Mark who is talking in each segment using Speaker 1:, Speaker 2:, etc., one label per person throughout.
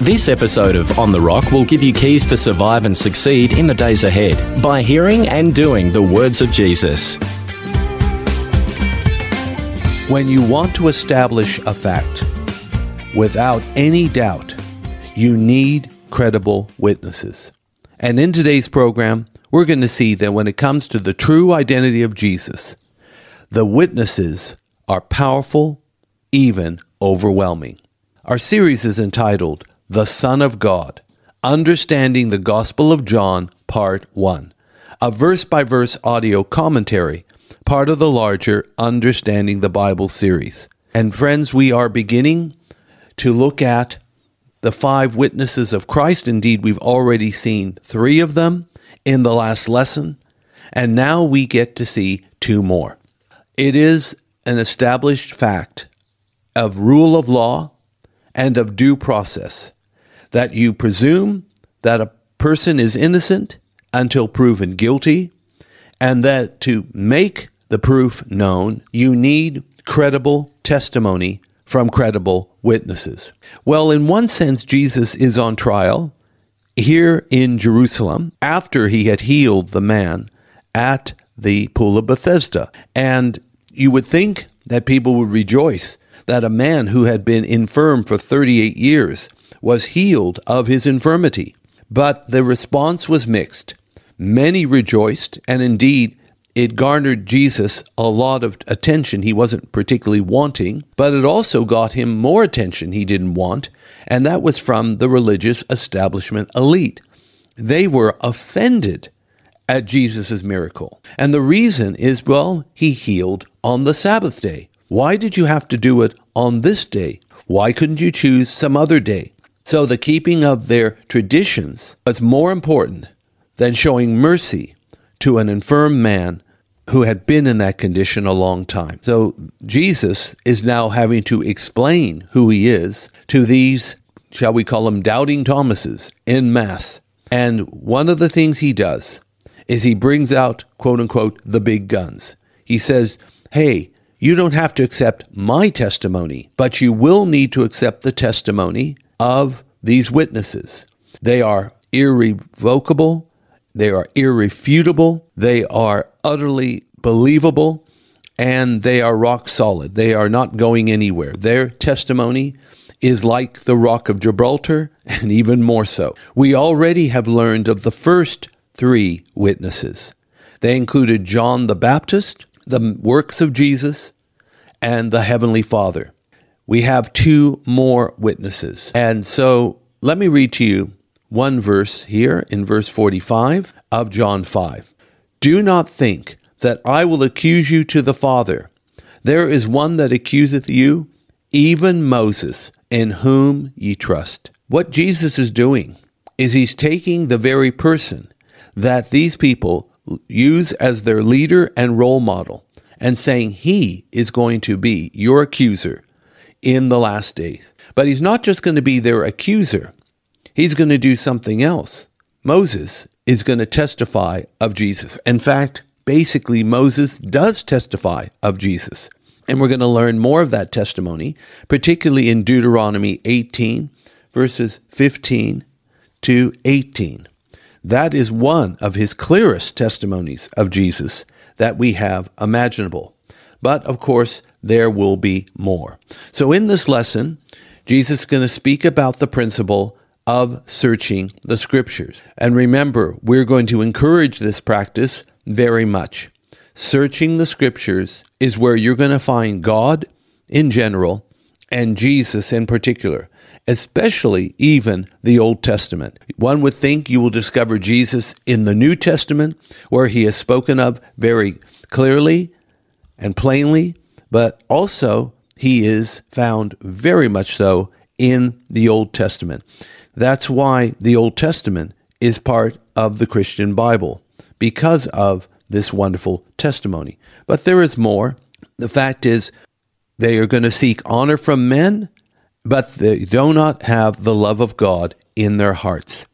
Speaker 1: This episode of On the Rock will give you keys to survive and succeed in the days ahead by hearing and doing the words of Jesus.
Speaker 2: When you want to establish a fact without any doubt, you need credible witnesses. And in today's program, we're going to see that when it comes to the true identity of Jesus, the witnesses are powerful, even overwhelming. Our series is entitled The Son of God Understanding the Gospel of John, Part 1, a verse by verse audio commentary, part of the larger Understanding the Bible series. And friends, we are beginning to look at the five witnesses of Christ. Indeed, we've already seen three of them in the last lesson, and now we get to see two more. It is an established fact of rule of law and of due process that you presume that a person is innocent until proven guilty, and that to make the proof known, you need credible testimony from credible witnesses. Well, in one sense, Jesus is on trial here in Jerusalem after he had healed the man at the pool of Bethesda. And you would think that people would rejoice that a man who had been infirm for 38 years was healed of his infirmity. But the response was mixed. Many rejoiced, and indeed, it garnered Jesus a lot of attention he wasn't particularly wanting, but it also got him more attention he didn't want, and that was from the religious establishment elite. They were offended at Jesus' miracle. And the reason is well, he healed on the Sabbath day. Why did you have to do it on this day? Why couldn't you choose some other day? So the keeping of their traditions was more important than showing mercy to an infirm man who had been in that condition a long time. So Jesus is now having to explain who he is to these, shall we call them doubting Thomases in mass. And one of the things he does is he brings out, quote unquote, the big guns. He says, hey, you don't have to accept my testimony, but you will need to accept the testimony of these witnesses. They are irrevocable, they are irrefutable, they are utterly believable, and they are rock solid. They are not going anywhere. Their testimony is like the rock of Gibraltar, and even more so. We already have learned of the first three witnesses. They included John the Baptist, the works of Jesus, and the Heavenly Father. We have two more witnesses. And so let me read to you one verse here in verse 45 of John 5. Do not think that I will accuse you to the Father. There is one that accuseth you, even Moses, in whom ye trust. What Jesus is doing is he's taking the very person that these people use as their leader and role model and saying he is going to be your accuser in the last days. But he's not just going to be their accuser, He's going to do something else. Moses is going to testify of Jesus. In fact, basically, Moses does testify of Jesus. And we're going to learn more of that testimony, particularly in Deuteronomy 18, verses 15 to 18. That is one of his clearest testimonies of Jesus that we have imaginable. But of course, there will be more. So in this lesson, Jesus is going to speak about the principle of searching the scriptures. And remember, we're going to encourage this practice very much. Searching the scriptures is where you're going to find God in general and Jesus in particular, especially even the Old Testament. One would think you will discover Jesus in the New Testament, where he is spoken of very clearly and plainly, but also he is found very much so in the Old Testament. That's why the Old Testament is part of the Christian Bible, because of this wonderful testimony. But there is more. The fact is, they are going to seek honor from men, but they do not have the love of God in their hearts.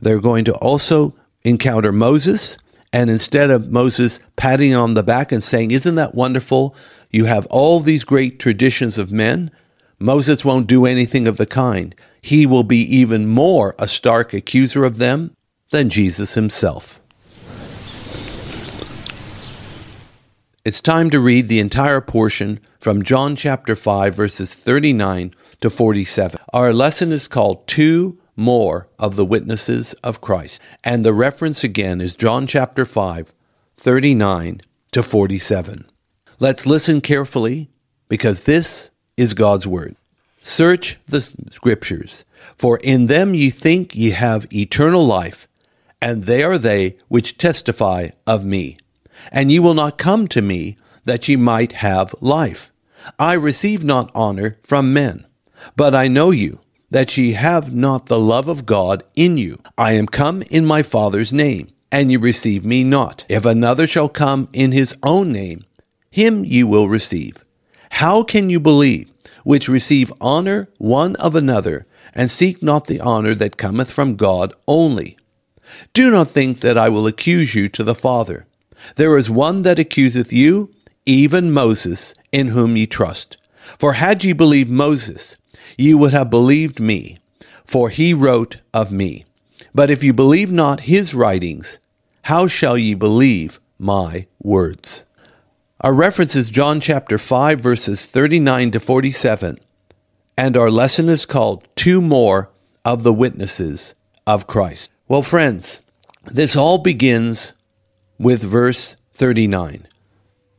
Speaker 2: They're going to also encounter Moses, and instead of Moses patting on the back and saying, Isn't that wonderful? You have all these great traditions of men. Moses won't do anything of the kind. He will be even more a stark accuser of them than Jesus himself. It's time to read the entire portion from John chapter 5, verses 39 to 47. Our lesson is called Two More of the Witnesses of Christ. And the reference again is John chapter 5, 39 to 47. Let's listen carefully because this is God's Word. Search the Scriptures, for in them ye think ye have eternal life, and they are they which testify of me and ye will not come to me that ye might have life. I receive not honor from men, but I know you, that ye have not the love of God in you. I am come in my Father's name, and ye receive me not. If another shall come in his own name, him ye will receive. How can you believe, which receive honor one of another, and seek not the honor that cometh from God only? Do not think that I will accuse you to the Father. There is one that accuseth you, even Moses, in whom ye trust. For had ye believed Moses, ye would have believed me, for he wrote of me. But if you believe not his writings, how shall ye believe my words? Our reference is John chapter 5, verses 39 to 47, and our lesson is called Two More of the Witnesses of Christ. Well, friends, this all begins with verse 39.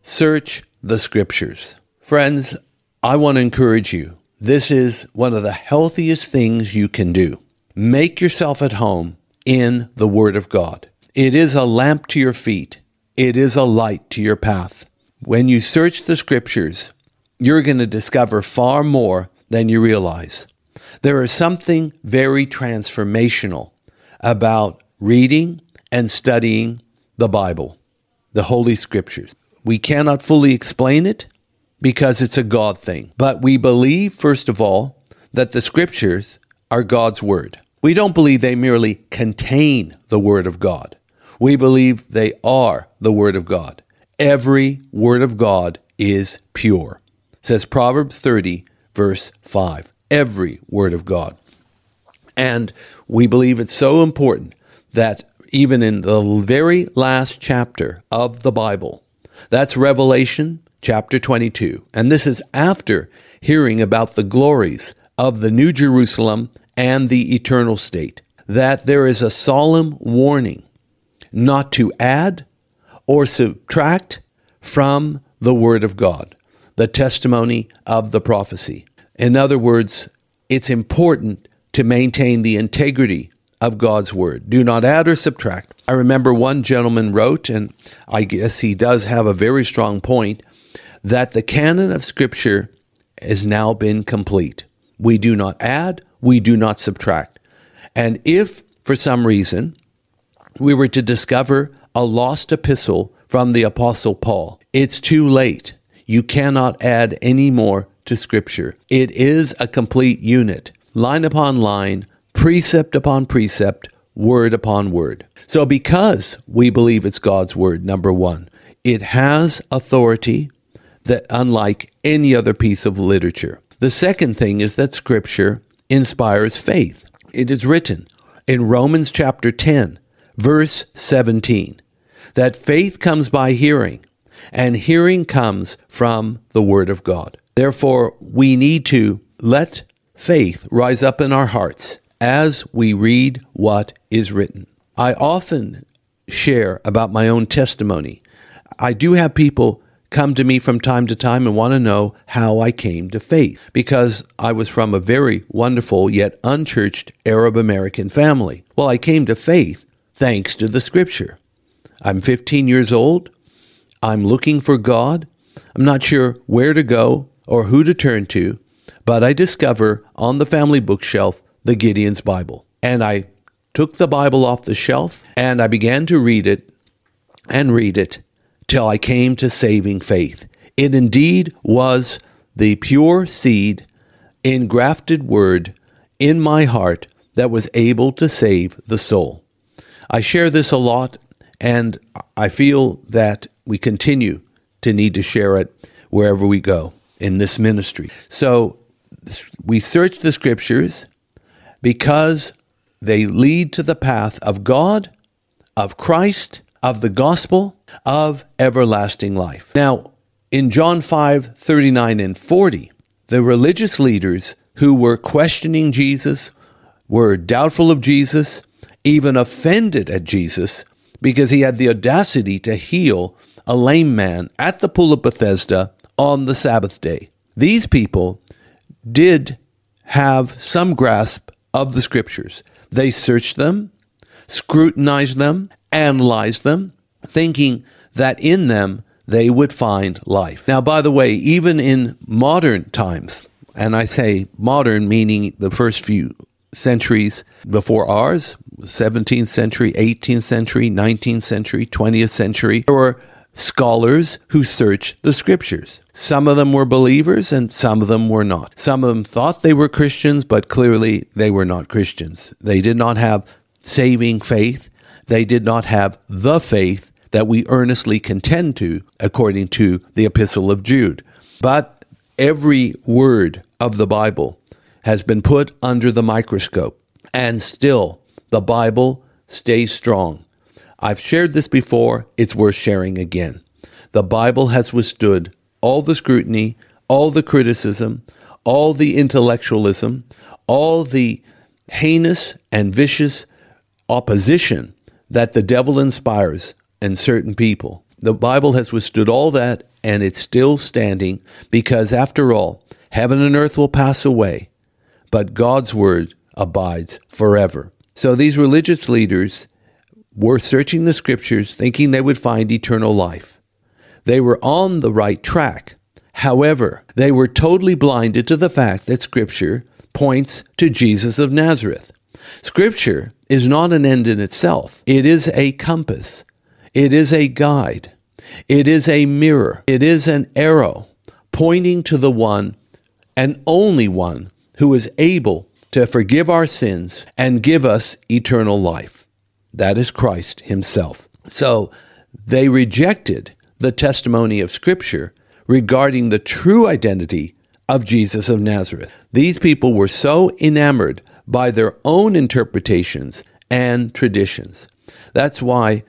Speaker 2: Search the scriptures. Friends, I want to encourage you. This is one of the healthiest things you can do. Make yourself at home in the Word of God. It is a lamp to your feet, it is a light to your path. When you search the scriptures, you're going to discover far more than you realize. There is something very transformational about reading and studying the Bible, the Holy Scriptures. We cannot fully explain it because it's a God thing. But we believe, first of all, that the Scriptures are God's Word. We don't believe they merely contain the Word of God. We believe they are the Word of God. Every Word of God is pure. Says Proverbs 30, verse 5. Every Word of God. And we believe it's so important that even in the very last chapter of the Bible. That's Revelation chapter 22. And this is after hearing about the glories of the New Jerusalem and the eternal state. That there is a solemn warning not to add or subtract from the Word of God, the testimony of the prophecy. In other words, it's important to maintain the integrity of God's word. Do not add or subtract. I remember one gentleman wrote, and I guess he does have a very strong point, that the canon of Scripture has now been complete. We do not add, we do not subtract. And if, for some reason, we were to discover a lost epistle from the Apostle Paul, it's too late. You cannot add any more to Scripture. It is a complete unit, line upon line, precept upon precept, word upon word. So, because we believe it's God's word, number one, it has authority that unlike any other piece of literature. The second thing is that Scripture inspires faith. It is written in Romans chapter 10, verse 17, that faith comes by hearing, and hearing comes from the Word of God. Therefore, we need to let faith rise up in our hearts as we read what is written. I often share about my own testimony. I do have people come to me from time to time and want to know how I came to faith because I was from a very wonderful yet unchurched Arab American family. Well, I came to faith thanks to the scripture. I'm 15 years old. I'm looking for God. I'm not sure where to go or who to turn to, but I discover on the family bookshelf the Gideon's Bible. And I took the Bible off the shelf and I began to read it and read it till I came to saving faith. It indeed was the pure seed, engrafted word in my heart that was able to save the soul. I share this a lot, and I feel that we continue to need to share it wherever we go in this ministry. So we search the scriptures because they lead to the path of God, of Christ, of the gospel, of everlasting life. Now, in John 5 39 and 40, the religious leaders who were questioning Jesus, were doubtful of Jesus, even offended at Jesus because he had the audacity to heal a lame man at the pool of Bethesda on the Sabbath day. These people did have some grasp of the scriptures. They searched them, scrutinized them, analyzed them, thinking that in them they would find life. Now, by the way, even in modern times, and I say modern meaning the first few centuries before ours 17th century, 18th century, 19th century, 20th century there were scholars who searched the scriptures. Some of them were believers and some of them were not. Some of them thought they were Christians, but clearly they were not Christians. They did not have saving faith. They did not have the faith that we earnestly contend to, according to the Epistle of Jude. But every word of the Bible has been put under the microscope, and still the Bible stays strong. I've shared this before, it's worth sharing again. The Bible has withstood all the scrutiny, all the criticism, all the intellectualism, all the heinous and vicious opposition that the devil inspires in certain people. The Bible has withstood all that and it's still standing because, after all, heaven and earth will pass away, but God's word abides forever. So these religious leaders were searching the scriptures thinking they would find eternal life. They were on the right track. However, they were totally blinded to the fact that scripture points to Jesus of Nazareth. Scripture is not an end in itself, it is a compass, it is a guide, it is a mirror, it is an arrow pointing to the one and only one who is able to forgive our sins and give us eternal life. That is Christ Himself. So they rejected the testimony of Scripture regarding the true identity of Jesus of Nazareth. These people were so enamored by their own interpretations and traditions. That's why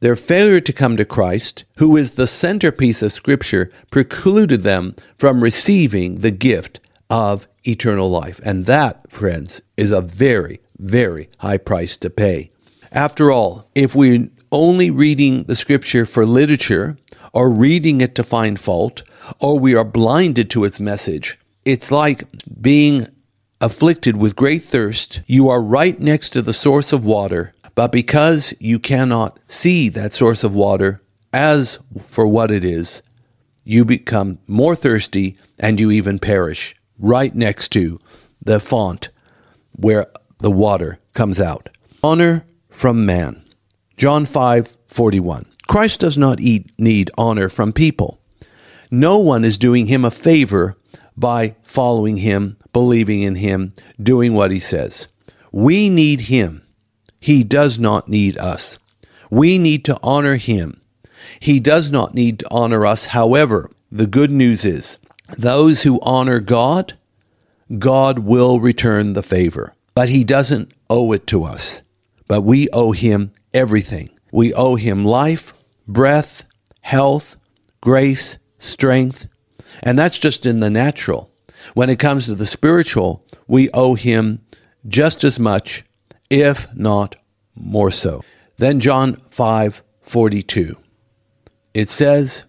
Speaker 2: their failure to come to Christ, who is the centerpiece of Scripture, precluded them from receiving the gift of eternal life. And that, friends, is a very, very high price to pay. After all, if we're only reading the Scripture for literature, or reading it to find fault, or we are blinded to its message, it's like being afflicted with great thirst. You are right next to the source of water, but because you cannot see that source of water as for what it is, you become more thirsty and you even perish right next to the font where the water comes out. Honor from man. John 5 41. Christ does not eat, need honor from people. No one is doing him a favor by following him, believing in him, doing what he says. We need him. He does not need us. We need to honor him. He does not need to honor us. However, the good news is those who honor God, God will return the favor. But he doesn't owe it to us. But we owe him everything. We owe him life, breath, health, grace, strength. And that's just in the natural. When it comes to the spiritual, we owe him just as much, if not more so. Then John 5 42. It says,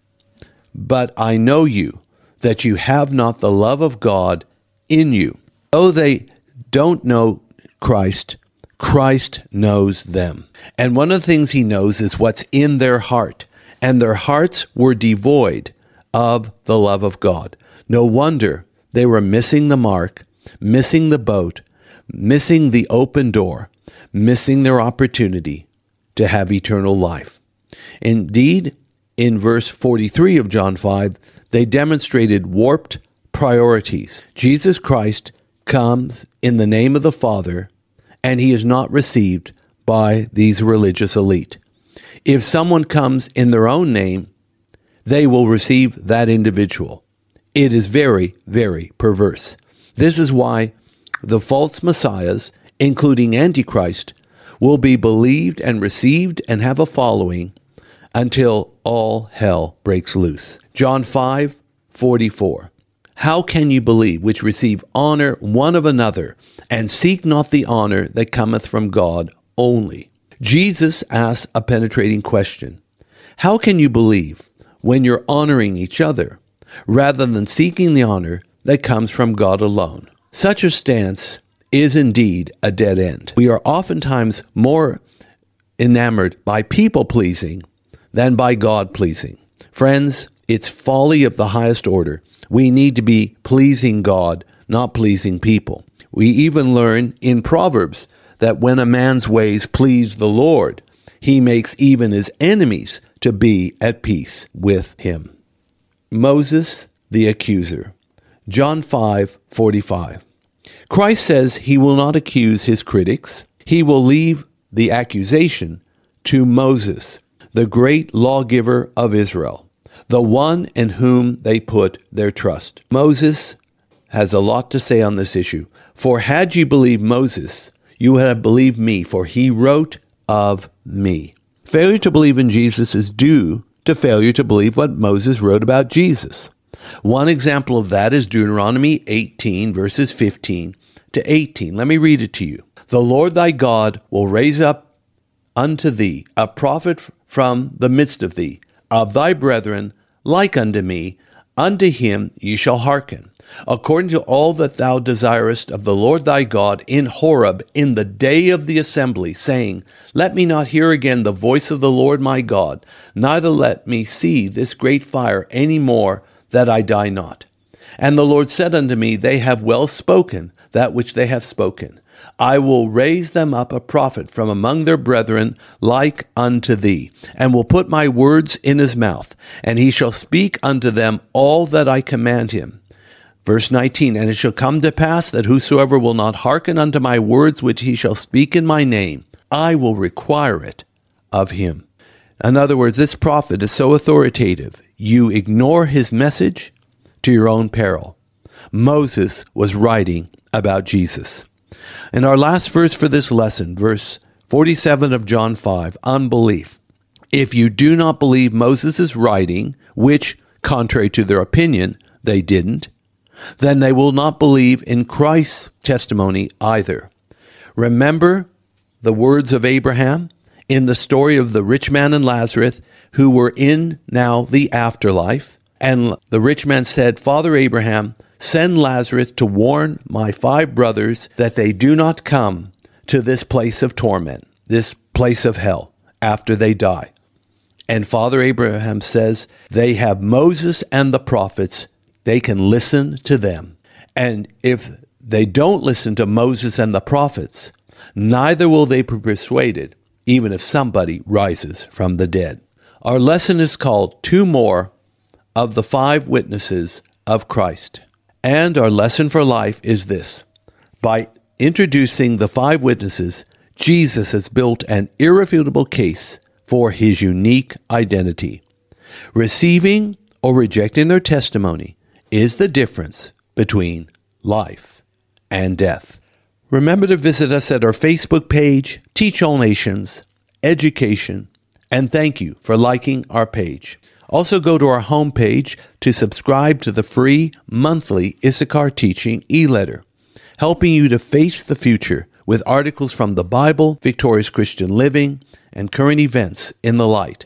Speaker 2: But I know you, that you have not the love of God in you. Though they don't know Christ, Christ knows them. And one of the things he knows is what's in their heart. And their hearts were devoid of the love of God. No wonder they were missing the mark, missing the boat, missing the open door, missing their opportunity to have eternal life. Indeed, in verse 43 of John 5, they demonstrated warped priorities. Jesus Christ comes in the name of the Father, and he is not received by these religious elite. If someone comes in their own name, they will receive that individual. It is very, very perverse. This is why the false messiahs, including Antichrist, will be believed and received and have a following until all hell breaks loose. John 5 44. How can you believe which receive honor one of another and seek not the honor that cometh from God only? Jesus asks a penetrating question How can you believe when you're honoring each other rather than seeking the honor that comes from God alone? Such a stance is indeed a dead end. We are oftentimes more enamored by people pleasing than by God pleasing. Friends, it's folly of the highest order. We need to be pleasing God, not pleasing people. We even learn in Proverbs that when a man's ways please the Lord, he makes even his enemies to be at peace with him. Moses the accuser. John 5:45. Christ says he will not accuse his critics. He will leave the accusation to Moses, the great lawgiver of Israel, the one in whom they put their trust. Moses has a lot to say on this issue. For had you believed Moses, you would have believed me, for he wrote of me. Failure to believe in Jesus is due to failure to believe what Moses wrote about Jesus. One example of that is Deuteronomy 18, verses 15 to 18. Let me read it to you. The Lord thy God will raise up unto thee a prophet from the midst of thee, of thy brethren, like unto me, unto him ye shall hearken according to all that thou desirest of the Lord thy God in Horeb in the day of the assembly, saying, Let me not hear again the voice of the Lord my God, neither let me see this great fire any more, that I die not. And the Lord said unto me, They have well spoken that which they have spoken. I will raise them up a prophet from among their brethren like unto thee, and will put my words in his mouth, and he shall speak unto them all that I command him. Verse 19, And it shall come to pass that whosoever will not hearken unto my words which he shall speak in my name, I will require it of him. In other words, this prophet is so authoritative, you ignore his message to your own peril. Moses was writing about Jesus. And our last verse for this lesson, verse 47 of John 5, unbelief. If you do not believe Moses' writing, which, contrary to their opinion, they didn't, then they will not believe in Christ's testimony either. Remember the words of Abraham in the story of the rich man and Lazarus who were in now the afterlife. And the rich man said, Father Abraham, send Lazarus to warn my five brothers that they do not come to this place of torment, this place of hell, after they die. And Father Abraham says, They have Moses and the prophets they can listen to them. And if they don't listen to Moses and the prophets, neither will they be persuaded, even if somebody rises from the dead. Our lesson is called Two More of the Five Witnesses of Christ. And our lesson for life is this by introducing the five witnesses, Jesus has built an irrefutable case for his unique identity. Receiving or rejecting their testimony is the difference between life and death. Remember to visit us at our Facebook page, Teach All Nations, Education, and thank you for liking our page. Also, go to our homepage to subscribe to the free monthly Issachar Teaching e letter. helping you to face the future with articles from the Bible, Victorious Christian Living, and current events in the light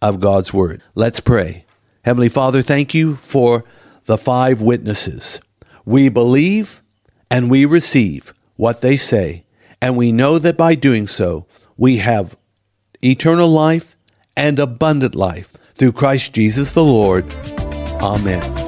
Speaker 2: of God's Word. Let's pray. Heavenly Father, thank you for the five witnesses. We believe and we receive what they say, and we know that by doing so, we have eternal life and abundant life through Christ Jesus the Lord. Amen.